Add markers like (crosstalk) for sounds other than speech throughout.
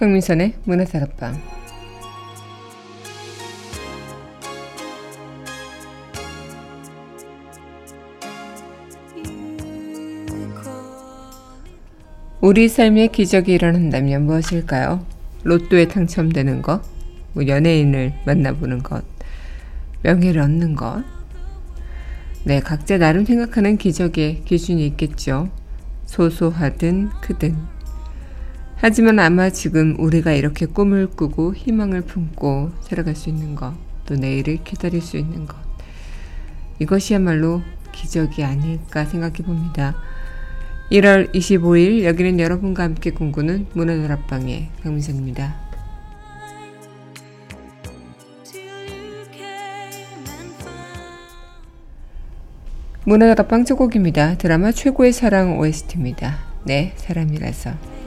강민선의 문화다락방 우리 삶에 기적이 일어난다면 무엇일까요? 로또에 당첨되는 것, 뭐 연예인을 만나보는 것, 명예를 얻는 것. 네, 각자 나름 생각하는 기적의 기준이 있겠죠. 소소하든 크든. 하지만 아마 지금 우리가 이렇게 꿈을 꾸고 희망을 품고 살아갈 수 있는 것, 또 내일을 기다릴 수 있는 것. 이것이야말로 기적이 아닐까 생각해 봅니다. 1월 25일 여기는 여러분과 함께 꿈꾸는 문화다락방의 강민선입니다. 문화다락방 첫 곡입니다. 드라마 최고의 사랑 OST입니다. 네, 사람이라서.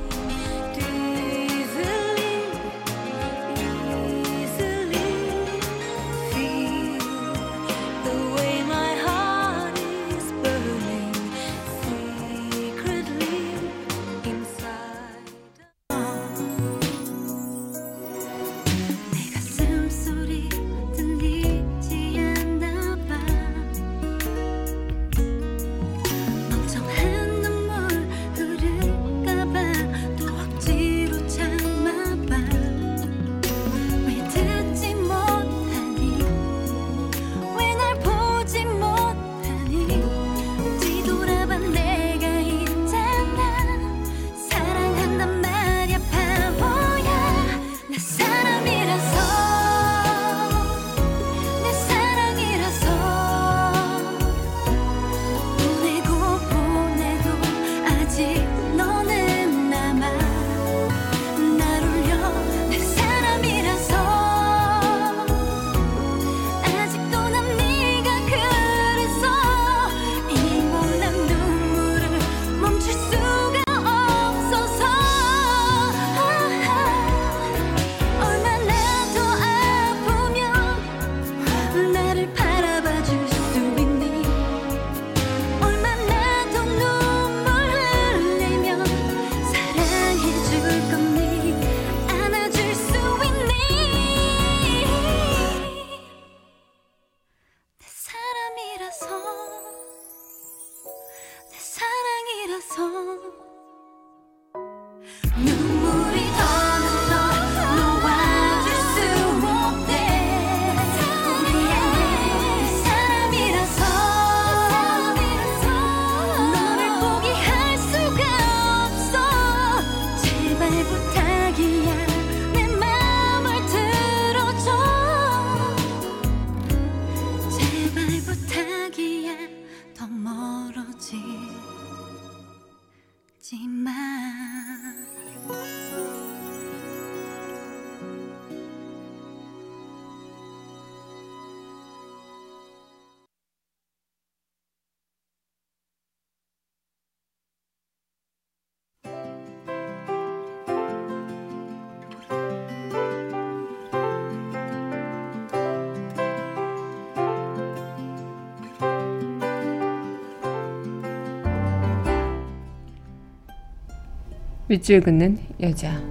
윗줄 긋는 여자.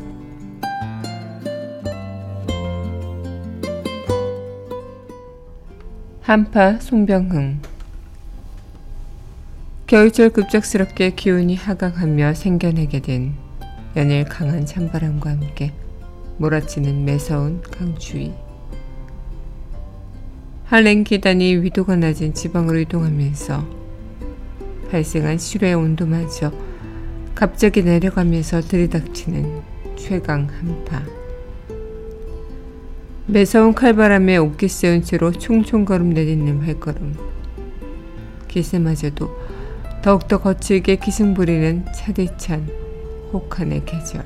한파 송병흥. 겨울철 급작스럽게 기온이 하강하며 생겨나게 된 연일 강한 찬바람과 함께 몰아치는 매서운 강추위. 한랭 계단이 위도가 낮은 지방으로 이동하면서 발생한 실외 온도마저 갑자기 내려가면서 들이닥치는 최강 한파. 매서운 칼바람에 옷깃 세운 채로 총총걸음 내딛는 발걸음. 기세마저도 더욱더 거칠게 기승 부리는 차디찬 혹한의 계절.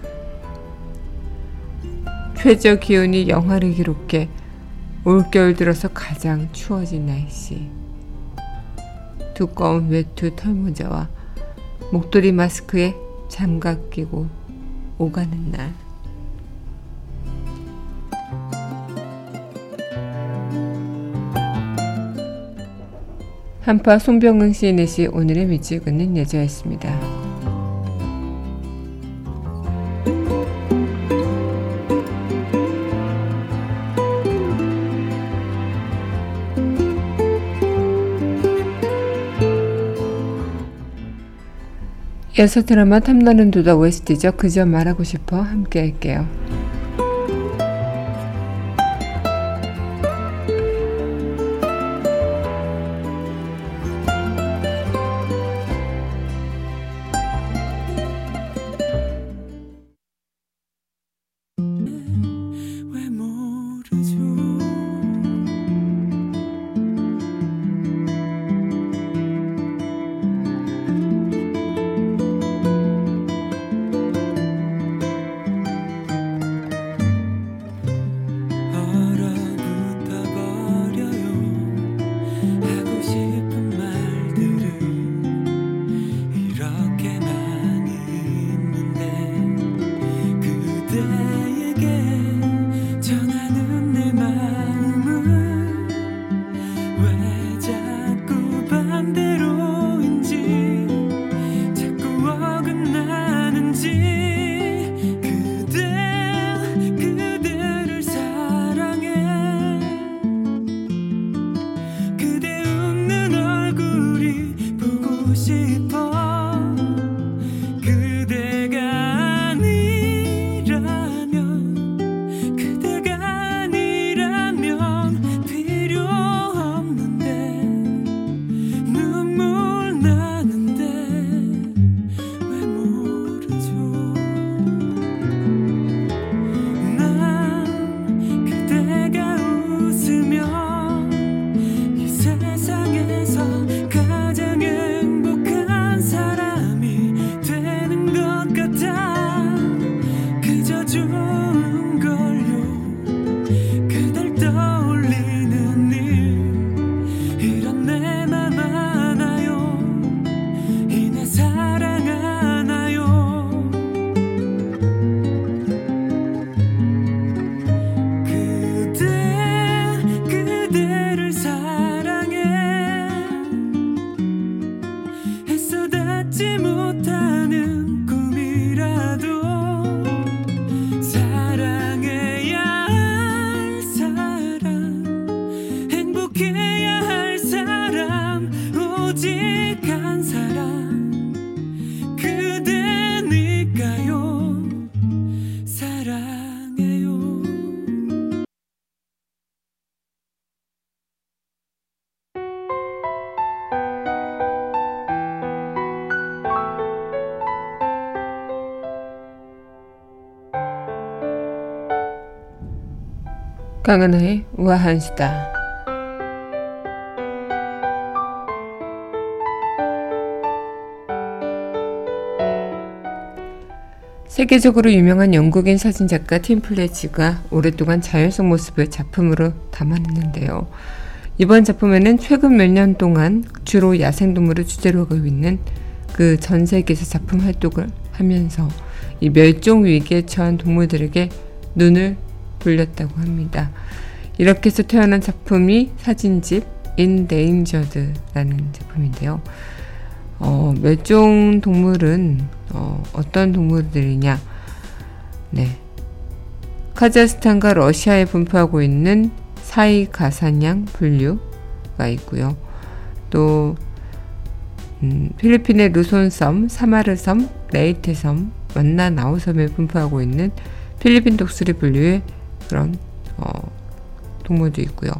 최저 기온이 영하를 기록해 올겨울 들어서 가장 추워진 날씨. 두꺼운 외투 털모자와 목도리 마스크에 장갑 끼고 오가는 날. 한파 송병은 씨의 내시 오늘의 미치고는 예저였습니다. 이어서 드라마 탐나는 도다 OST죠. 그저 말하고 싶어 함께 할게요. 강은하의 우아한 수다. 세계적으로 유명한 영국인 사진작가 팀 플래치가 오랫동안 자연 속 모습을 작품으로 담아냈는데요. 이번 작품에는 최근 몇 년 동안 주로 야생동물을 주제로 하고 있는 그 전 세계에서 작품 활동을 하면서 이 멸종 위기에 처한 동물들에게 눈을 돌렸다고 합니다. 이렇게 해서 태어난 작품이 사진집 인데인저드라는 작품인데요. 어, 멸종 동물은 어, 어떤 동물들이냐? 네. 카자흐스탄과 러시아에 분포하고 있는 사이 가사냥 분류가 있고요. 또 음, 필리핀의 루손섬, 사마르섬, 레이테섬, 만나나우섬에 분포하고 있는 필리핀 독수리 분류의 그런 어, 동물도 있고요.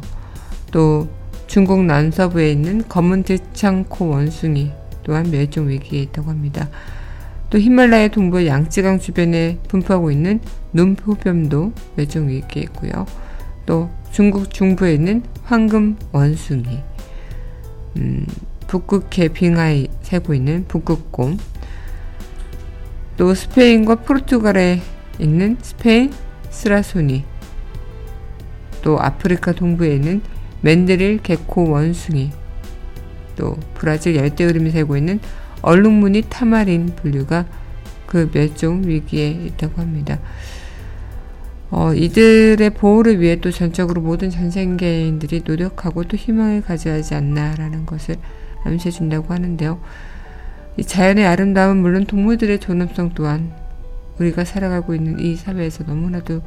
또 중국 남서부에 있는 검은 대창코 원숭이 또한 멸종 위기에 있다고 합니다. 또 히말라야 동부 양쯔강 주변에 분포하고 있는 눈포뱀도 멸종 위기에 있고요. 또 중국 중부에 있는 황금 원숭이, 음, 북극해 빙하에 살고 있는 북극곰, 또 스페인과 포르투갈에 있는 스페인 스라소니, 또 아프리카 동부에 있는 맨드릴 개코 원숭이, 또 브라질 열대우림이 살고 있는 얼룩무늬 타마린 분류가 그 멸종 위기에 있다고 합니다. 어, 이들의 보호를 위해 또 전적으로 모든 전생계인들이 노력하고 또 희망을 가져야 하지 않나라는 것을 암시해 준다고 하는데요. 이 자연의 아름다움은 물론 동물들의 존엄성 또한 우리가 살아가고 있는 이 사회에서 너무나도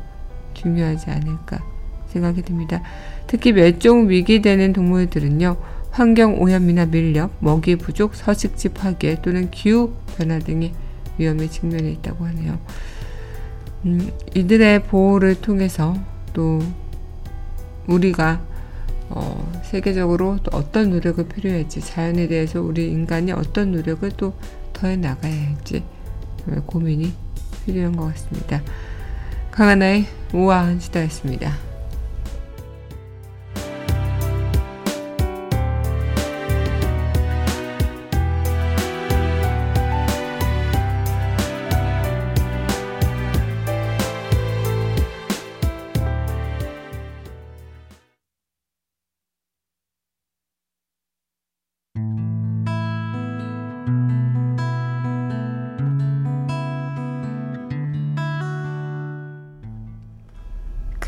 중요하지 않을까 생각이 듭니다. 특히 멸종 위기되는 동물들은요, 환경 오염이나 밀렵, 먹이 부족, 서식지 파괴 또는 기후 변화 등의 위험에 직면해 있다고 하네요. 음, 이들의 보호를 통해서 또 우리가 어, 세계적으로 또 어떤 노력을 필요할지 자연에 대해서 우리 인간이 어떤 노력을 또 더해 나가야 할지 고민이 필요한 것 같습니다. 강하나의 우아한 시다였습니다.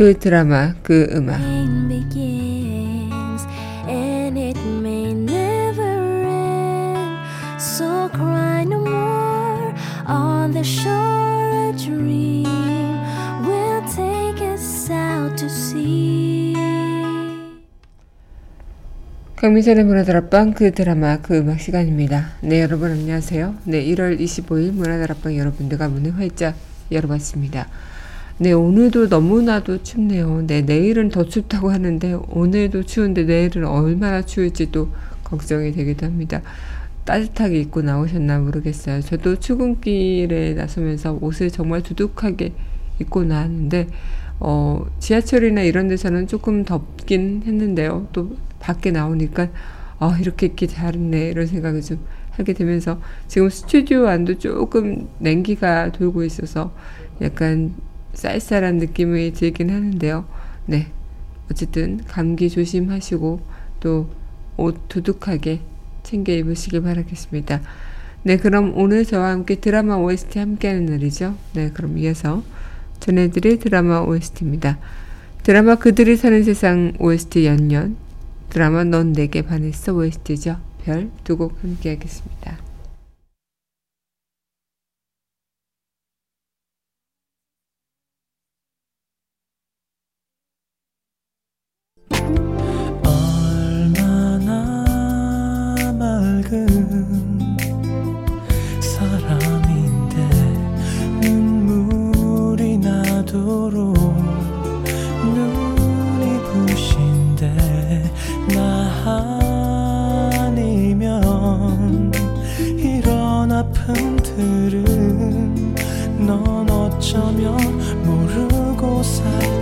그 드라마, 그 음악. 강민선의 문화다락방 그 드라마 그 음악 시간입니다. 네 여러분 안녕하세요. 네 1월 25일 문화다락방 여러분들과 문을 활짝 열어봤습니다. 네, 오늘도 너무나도 춥네요. 네, 내일은 더 춥다고 하는데 오늘도 추운데 내일은 얼마나 추울지도 걱정이 되기도 합니다. 따뜻하게 입고 나오셨나 모르겠어요. 저도 출근길에 나서면서 옷을 정말 두둑하게 입고 나왔는데 어, 지하철이나 이런 데서는 조금 덥긴 했는데요. 또 밖에 나오니까 아, 이렇게 입기 잘했네 이런 생각을 좀 하게 되면서 지금 스튜디오 안도 조금 냉기가 돌고 있어서 약간 쌀쌀한 느낌이 들긴 하는데요. 네. 어쨌든 감기 조심하시고 또 옷 두둑하게 챙겨 입으시길 바라겠습니다. 네, 그럼 오늘 저와 함께 드라마 OST 함께하는 날이죠. 네, 그럼 이어서 전해드릴 드라마 OST입니다. 드라마 그들이 사는 세상 OST 연년, 드라마 넌 내게 반했어 OST죠. 별 두 곡 함께하겠습니다. 눈이 부신데 나 아니면 이런 아픔들은 넌 어쩌면 모르고 살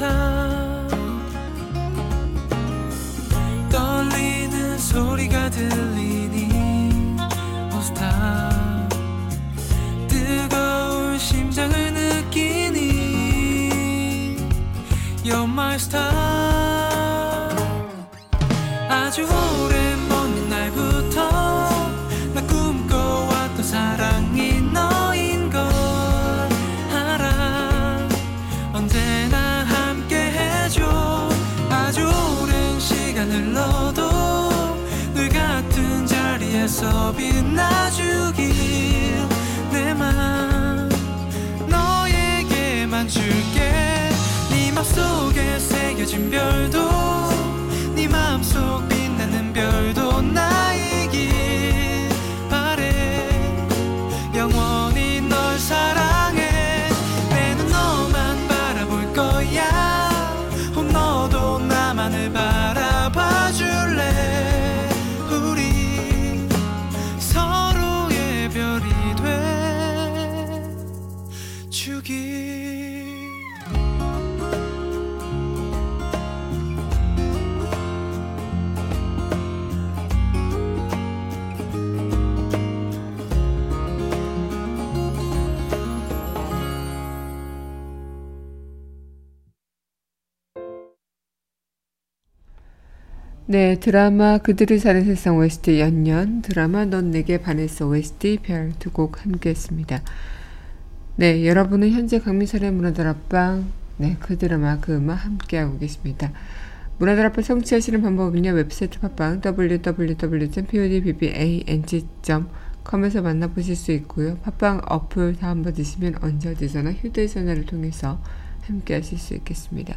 것 네, 드라마 그들이 사는 세상 OST 연년, 드라마 넌 내게 반했어 OST 별 두 곡 함께 했습니다. 네, 여러분은 현재 강민선의 문화다락방, 네, 그 드라마 그 음악 함께하고 계십니다. 문화다락방 청취하시는 방법은요, 웹사이트 팟빵 www.podbbang.com에서 만나보실 수 있고요. 팟빵 어플 다운받으시면 언제 어디서나 휴대전화를 통해서 함께 하실 수 있겠습니다.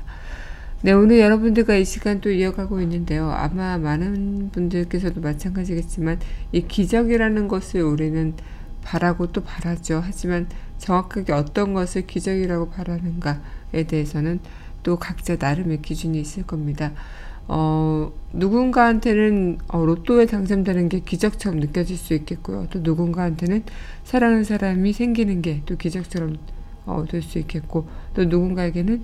네, 오늘 여러분들과 이 시간 또 이어가고 있는데요. 아마 많은 분들께서도 마찬가지겠지만, 이 기적이라는 것을 우리는 바라고 또 바라죠. 하지만 정확하게 어떤 것을 기적이라고 바라는가에 대해서는 또 각자 나름의 기준이 있을 겁니다. 어, 누군가한테는 어, 로또에 당첨되는 게 기적처럼 느껴질 수 있겠고요. 또 누군가한테는 사랑하는 사람이 생기는 게 또 기적처럼 어, 될 수 있겠고, 또 누군가에게는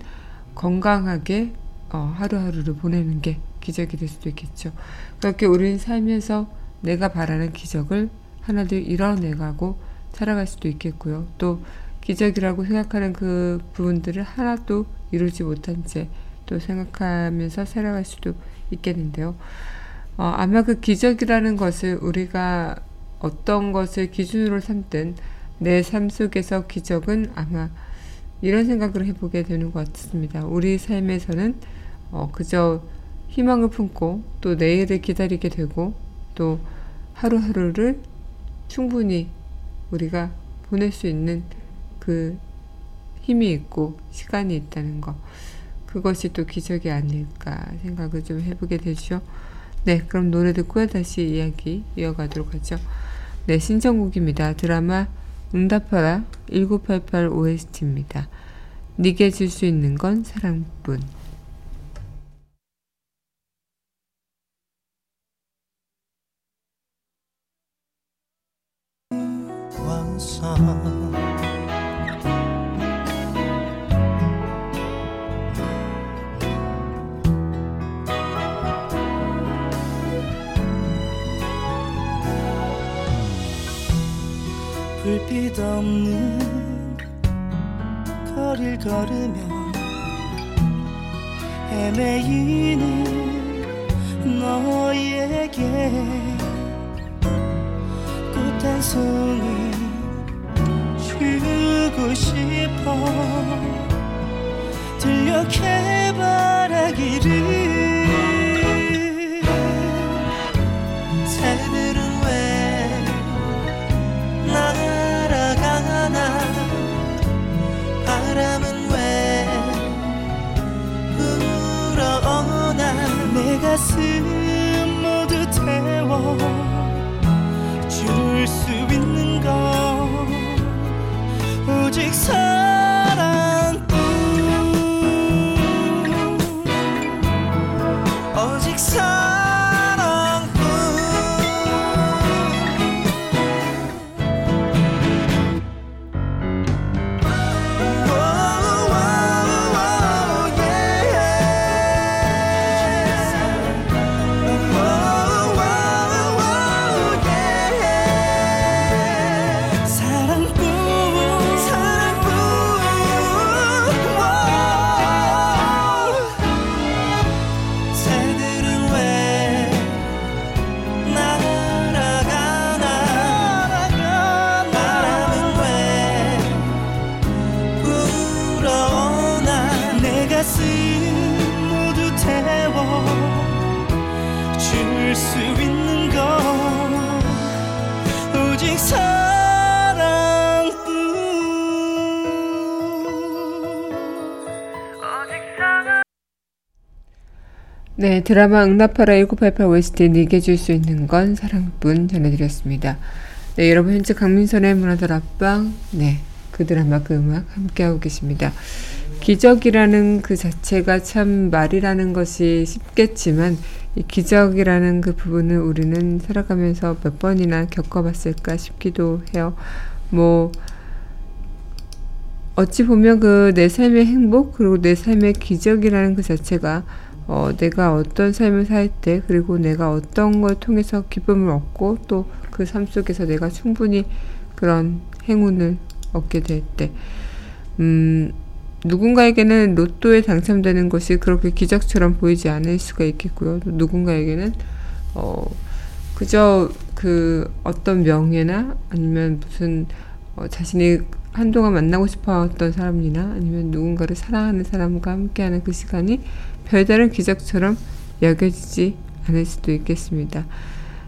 건강하게 어, 하루하루를 보내는 게 기적이 될 수도 있겠죠. 그렇게 우리는 살면서 내가 바라는 기적을 하나둘 이뤄내가고 살아갈 수도 있겠고요. 또 기적이라고 생각하는 그 부분들을 하나도 이루지 못한 채 또 생각하면서 살아갈 수도 있겠는데요. 어, 아마 그 기적이라는 것을 우리가 어떤 것을 기준으로 삼든 내 삶 속에서 기적은 아마 이런 생각을 해보게 되는 것 같습니다. 우리 삶에서는 어, 그저 희망을 품고 또 내일을 기다리게 되고 또 하루하루를 충분히 우리가 보낼 수 있는 그 힘이 있고 시간이 있다는 것. 그것이 또 기적이 아닐까 생각을 좀 해보게 되죠. 네, 그럼 노래 듣고 다시 이야기 이어가도록 하죠. 네, 신청곡입니다. 드라마 응답하라 1988 OST입니다. 네게 줄 수 있는 건 사랑뿐. (laughs) 불빛 없는 거리를 걸으며 헤매이는 너에게 꽃한송 들려 개바라기를. 새들은 왜 날아가나? 바람은 왜 불어오나? 내 가슴 모두 태워 줄 수 있는 건 오직 사 네, 드라마 응답하라 1988 OST 네게 줄 수 있는 건 사랑뿐 전해드렸습니다. 네, 여러분 현재 강민선의 문화들 앞방 네, 그 드라마 그 음악 함께하고 계십니다. 기적이라는 그 자체가 참 말이라는 것이 쉽겠지만 이 기적이라는 그 부분을 우리는 살아가면서 몇 번이나 겪어봤을까 싶기도 해요. 뭐 어찌 보면 그 내 삶의 행복 그리고 내 삶의 기적이라는 그 자체가 어, 내가 어떤 삶을 살 때 그리고 내가 어떤 걸 통해서 기쁨을 얻고 또 그 삶 속에서 내가 충분히 그런 행운을 얻게 될 때, 음, 누군가에게는 로또에 당첨되는 것이 그렇게 기적처럼 보이지 않을 수가 있겠고요. 또 누군가에게는 어, 그저 그 어떤 명예나 아니면 무슨 어, 자신이 한동안 만나고 싶어했던 사람이나 아니면 누군가를 사랑하는 사람과 함께하는 그 시간이 별다른 기적처럼 여겨지지 않을 수도 있겠습니다.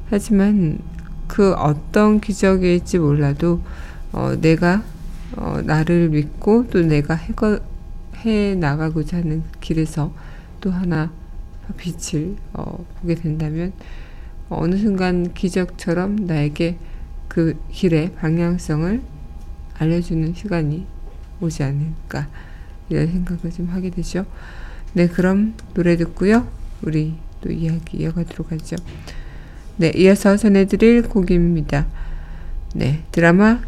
하지만 그 어떤 기적일지 몰라도 어, 내가 어, 나를 믿고 또 내가 해거, 해 나가고자 하는 길에서 또 하나 빛을 어, 보게 된다면 어느 순간 기적처럼 나에게 그 길의 방향성을 알려주는 시간이 오지 않을까 이런 생각을 좀 하게 되죠. 네, 그럼 노래 듣고요. 우리 또 이야기 이어가도록 하죠. 네, 이어서 전해드릴 곡입니다. 네, 드라마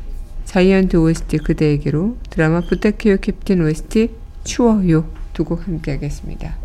자이언트 OST 그대에게로 드라마 부탁해요 캡틴 OST 추워요 두 곡 함께 하겠습니다.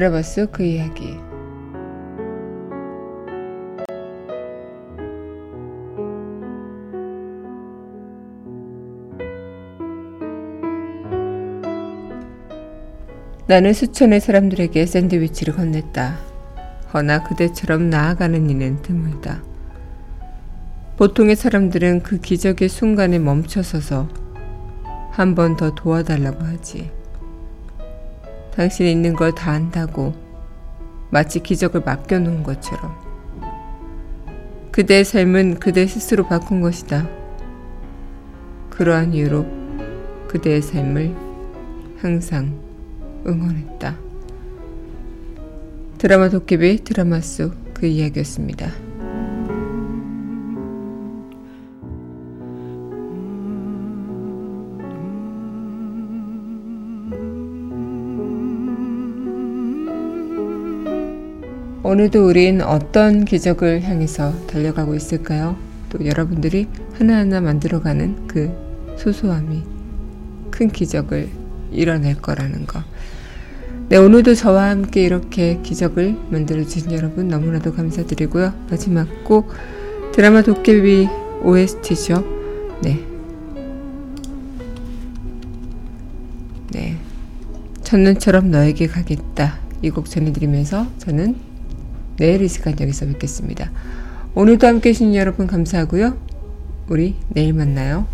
속그 이야기. 나는 수천의 사람들에게 샌드위치를 건넸다. 허나 그대처럼 나아가는 이는 드물다. 보통의 사람들은 그 기적의 순간에 멈춰서서 한 번 더 도와달라고 하지. 당신이 있는 걸 다 안다고 마치 기적을 맡겨놓은 것처럼. 그대의 삶은 그대 스스로 바꾼 것이다. 그러한 이유로 그대의 삶을 항상 응원했다. 드라마 도깨비 드라마 속 그 이야기였습니다. 오늘도 우린 어떤 기적을 향해서 달려가고 있을까요? 또 여러분들이 하나하나 만들어가는 그 소소함이 큰 기적을 이뤄낼 거라는 거. 네, 오늘도 저와 함께 이렇게 기적을 만들어주신 여러분 너무나도 감사드리고요. 마지막 곡 드라마 도깨비 OST죠. 네. 네. 첫눈처럼 너에게 가겠다. 이 곡 전해드리면서 저는 내일 이 시간 여기서 뵙겠습니다. 오늘도 함께 해주신 여러분 감사하고요. 우리 내일 만나요.